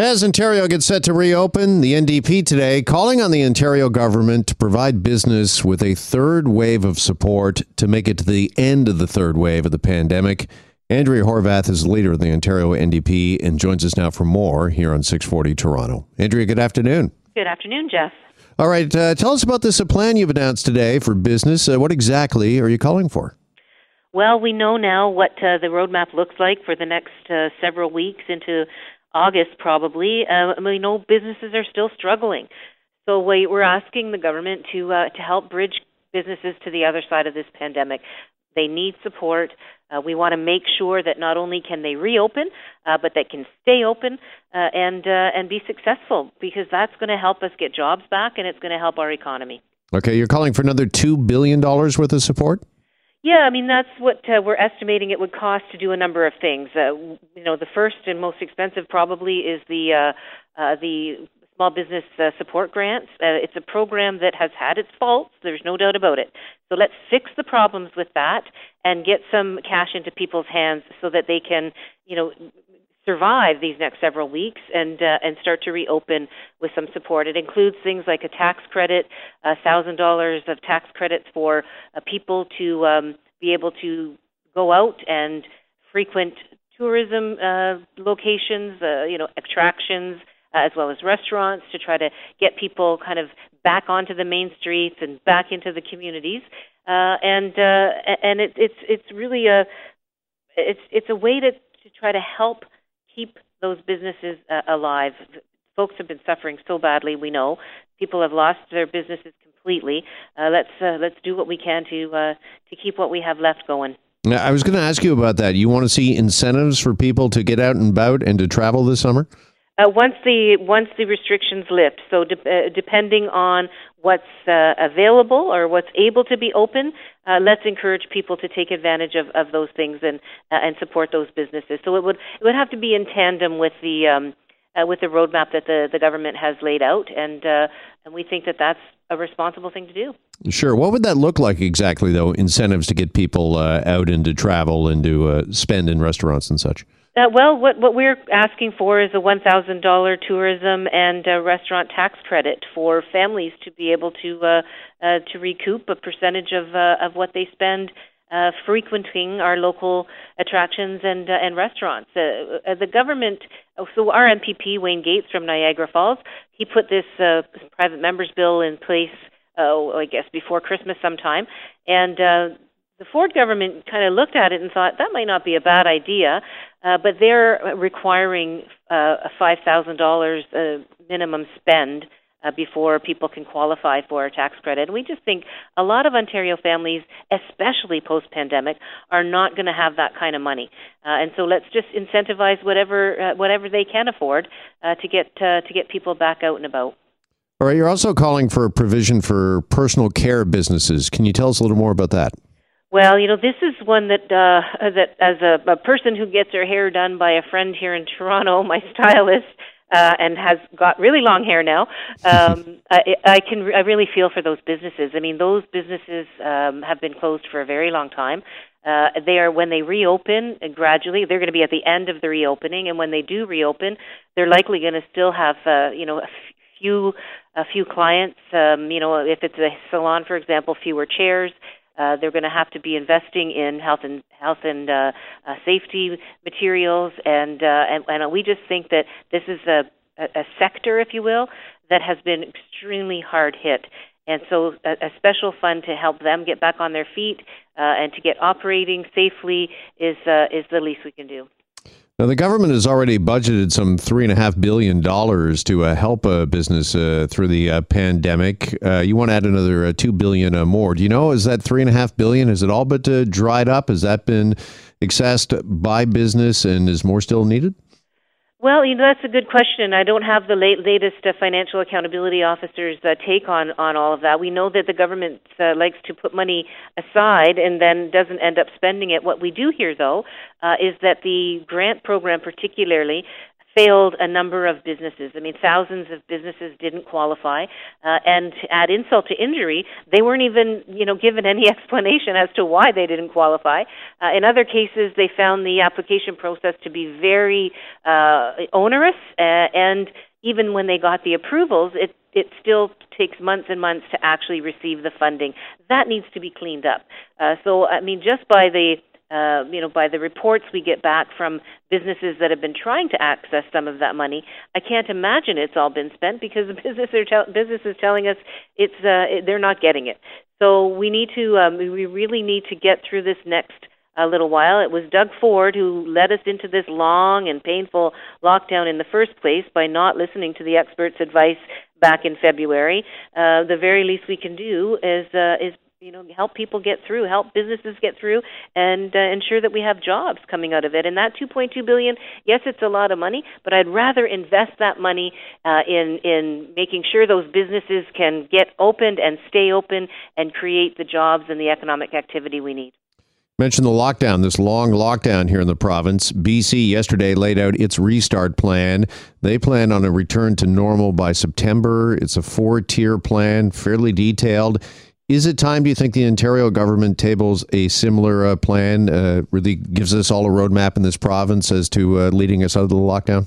As Ontario gets set to reopen, the NDP today calling on the Ontario government to provide business with a third wave of support to make it to the end of the third wave of the pandemic. Andrea Horwath is the leader of the Ontario NDP and joins us now for more here on 640 Toronto. Andrea, good afternoon. Good afternoon, Jeff. All right, uh, tell us about this plan you've announced today for business. Uh, what exactly are you calling for? Well, we know now what uh, the roadmap looks like for the next uh, several weeks into August probably. Uh, we know businesses are still struggling, so we, we're asking the government to uh, to help bridge businesses to the other side of this pandemic. They need support. Uh, we want to make sure that not only can they reopen, uh, but they can stay open uh, and uh, and be successful because that's going to help us get jobs back and it's going to help our economy. Okay, you're calling for another two billion dollars worth of support. Yeah, I mean that's what uh, we're estimating it would cost to do a number of things. Uh, you know, the first and most expensive probably is the uh, uh, the small business uh, support grants. Uh, it's a program that has had its faults. There's no doubt about it. So let's fix the problems with that and get some cash into people's hands so that they can, you know, survive these next several weeks and uh, and start to reopen with some support. It includes things like a tax credit, a thousand dollars of tax credits for uh, people to um, be able to go out and frequent tourism uh, locations, uh, you know, attractions. Uh, as well as restaurants to try to get people kind of back onto the main streets and back into the communities. Uh, and uh, and it, it's it's really a it's it's a way to to try to help keep those businesses uh, alive. Folks have been suffering so badly. We know people have lost their businesses completely. Uh, let's uh, let's do what we can to uh, to keep what we have left going. I was going to ask you about that. You want to see incentives for people to get out and about and to travel this summer? Uh, once the once the restrictions lift, so de- uh, depending on what's uh, available or what's able to be open, uh, let's encourage people to take advantage of, of those things and uh, and support those businesses. So it would it would have to be in tandem with the um, uh, with the roadmap that the, the government has laid out, and uh, and we think that that's a responsible thing to do. Sure. What would that look like exactly, though? Incentives to get people out and to travel and to spend in restaurants and such. Uh, well, what what we're asking for is a one thousand dollar tourism and uh, restaurant tax credit for families to be able to uh, uh, to recoup a percentage of uh, of what they spend uh, frequenting our local attractions and uh, and restaurants. Uh, uh, the government, so our MPP Wayne Gates from Niagara Falls, he put this uh, private members bill in place. Uh, I guess before Christmas sometime, and uh, the Ford government kind of looked at it and thought that might not be a bad idea, uh, but they're requiring uh, a five thousand dollars uh, minimum spend uh, before people can qualify for a tax credit. And we just think a lot of Ontario families, especially post pandemic, are not going to have that kind of money. Uh, and so let's just incentivize whatever uh, whatever they can afford uh, to get uh, to get people back out and about. All right, you're also calling for a provision for personal care businesses. Can you tell us a little more about that? Well, you know, this is one that uh, that as a, a person who gets her hair done by a friend here in Toronto, my stylist, uh, and has got really long hair now. Um, I, I can I really feel for those businesses. I mean, those businesses um, have been closed for a very long time. Uh, they are when they reopen uh, gradually. They're going to be at the end of the reopening, and when they do reopen, they're likely going to still have uh, you know a few a few clients. Um, you know, if it's a salon, for example, fewer chairs. Uh, they're going to have to be investing in health and health and uh, uh, safety materials, and, uh, and and we just think that this is a, a sector, if you will, that has been extremely hard hit. And so, a, a special fund to help them get back on their feet uh, and to get operating safely is uh, is the least we can do. Now, the government has already budgeted some three and a half billion dollars to uh, help a business uh, through the uh, pandemic. Uh, you want to add another uh, two billion uh, more? Do you know is that three and a half billion? Is it all but dried up? Has that been accessed by business, and is more still needed? Well, you know that's a good question. I don't have the late, latest uh, financial accountability officer's uh, take on on all of that. We know that the government uh, likes to put money aside and then doesn't end up spending it. What we do hear, though, uh, is that the grant program, particularly, failed a number of businesses. I mean, thousands of businesses didn't qualify, uh, and to add insult to injury, they weren't even, you know, given any explanation as to why they didn't qualify. Uh, in other cases, they found the application process to be very uh, onerous, uh, and even when they got the approvals, it it still takes months and months to actually receive the funding. That needs to be cleaned up. Uh, so, I mean, just by the uh, you know, by the reports we get back from businesses that have been trying to access some of that money, I can't imagine it's all been spent because the business are te- business is telling us it's uh, they're not getting it. So we need to um, we really need to get through this next a little while. It was Doug Ford who led us into this long and painful lockdown in the first place by not listening to the experts' advice back in February. Uh, the very least we can do is uh, is you know help people get through, help businesses get through, and uh, ensure that we have jobs coming out of it. And that 2.2 billion, yes, it's a lot of money, but I'd rather invest that money uh, in in making sure those businesses can get opened and stay open and create the jobs and the economic activity we need. Mentioned the lockdown, this long lockdown here in the province. BC yesterday laid out its restart plan. They plan on a return to normal by September. It's a four tier plan, fairly detailed. Is it time, do you think, the Ontario government tables a similar uh, plan, uh, really gives us all a roadmap in this province as to uh, leading us out of the lockdown?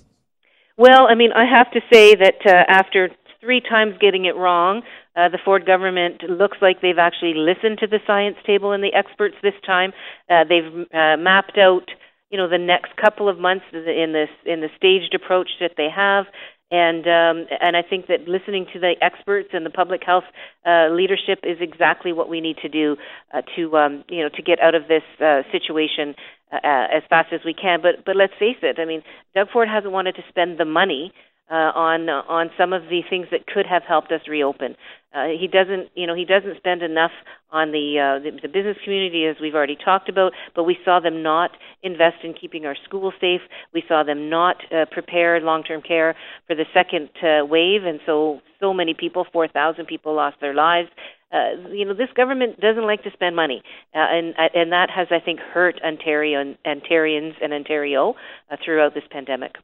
Well, I mean, I have to say that uh, after three times getting it wrong, uh, the Ford government looks like they've actually listened to the science table and the experts this time. Uh, they've mapped out, you know, the next couple of months in this in the staged approach that they have. And um, and I think that listening to the experts and the public health uh, leadership is exactly what we need to do uh, to um, you know to get out of this uh, situation uh, as fast as we can. But but let's face it. I mean, Doug Ford hasn't wanted to spend the money uh, on uh, on some of the things that could have helped us reopen. Uh, he doesn't, you know, he doesn't spend enough on the, uh, the the business community as we've already talked about. But we saw them not invest in keeping our schools safe. We saw them not uh, prepare long-term care for the second uh, wave, and so so many people, 4,000 people, lost their lives. Uh, you know, this government doesn't like to spend money, uh, and uh, and that has, I think, hurt Ontario Ontarians and Ontario uh, throughout this pandemic.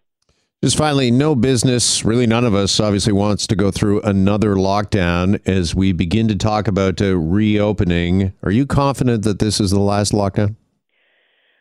Just finally, no business, really none of us obviously wants to go through another lockdown as we begin to talk about reopening. Are you confident that this is the last lockdown?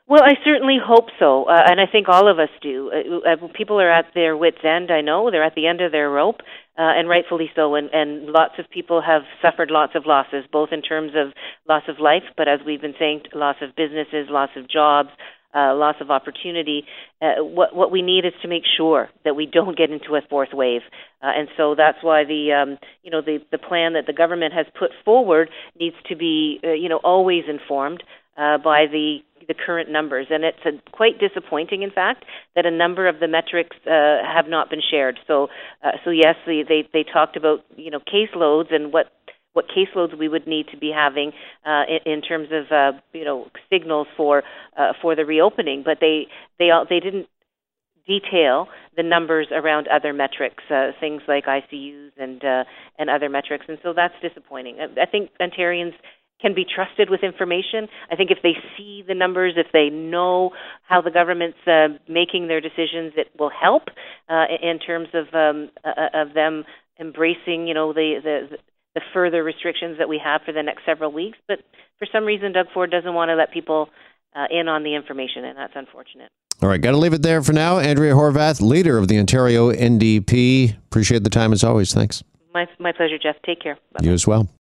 Well, I certainly hope so, uh, and I think all of us do. Uh, uh people are at their wits' end. I know they're at the end of their rope, uh, and rightfully so. And, and lots of people have suffered lots of losses, both in terms of loss of life, but as we've been saying, loss of businesses, loss of jobs, uh, loss of opportunity. Uh, what what we need is to make sure that we don't get into a fourth wave, uh, and so that's why the um, you know the the plan that the government has put forward needs to be uh, you know always informed uh, by the the current numbers, and it's a, quite disappointing, in fact, that a number of the metrics uh, have not been shared. So, uh, so yes, they, they they talked about you know caseloads and what what caseloads we would need to be having uh, in, in terms of uh, you know signals for uh, for the reopening, but they they all, they didn't detail the numbers around other metrics, uh, things like ICUs and uh, and other metrics, and so that's disappointing. I, I think Ontarians can be trusted with information. I think if they see the numbers, if they know how the government's uh, making their decisions, it will help uh, in terms of um, uh, of them embracing, you know, the, the the further restrictions that we have for the next several weeks. But for some reason, Doug Ford doesn't want to let people uh, in on the information, and that's unfortunate. All right, got to leave it there for now. Andrea Horwath, leader of the Ontario NDP. Appreciate the time as always. Thanks. My, my pleasure, Jeff. Take care. Bye-bye. You as well.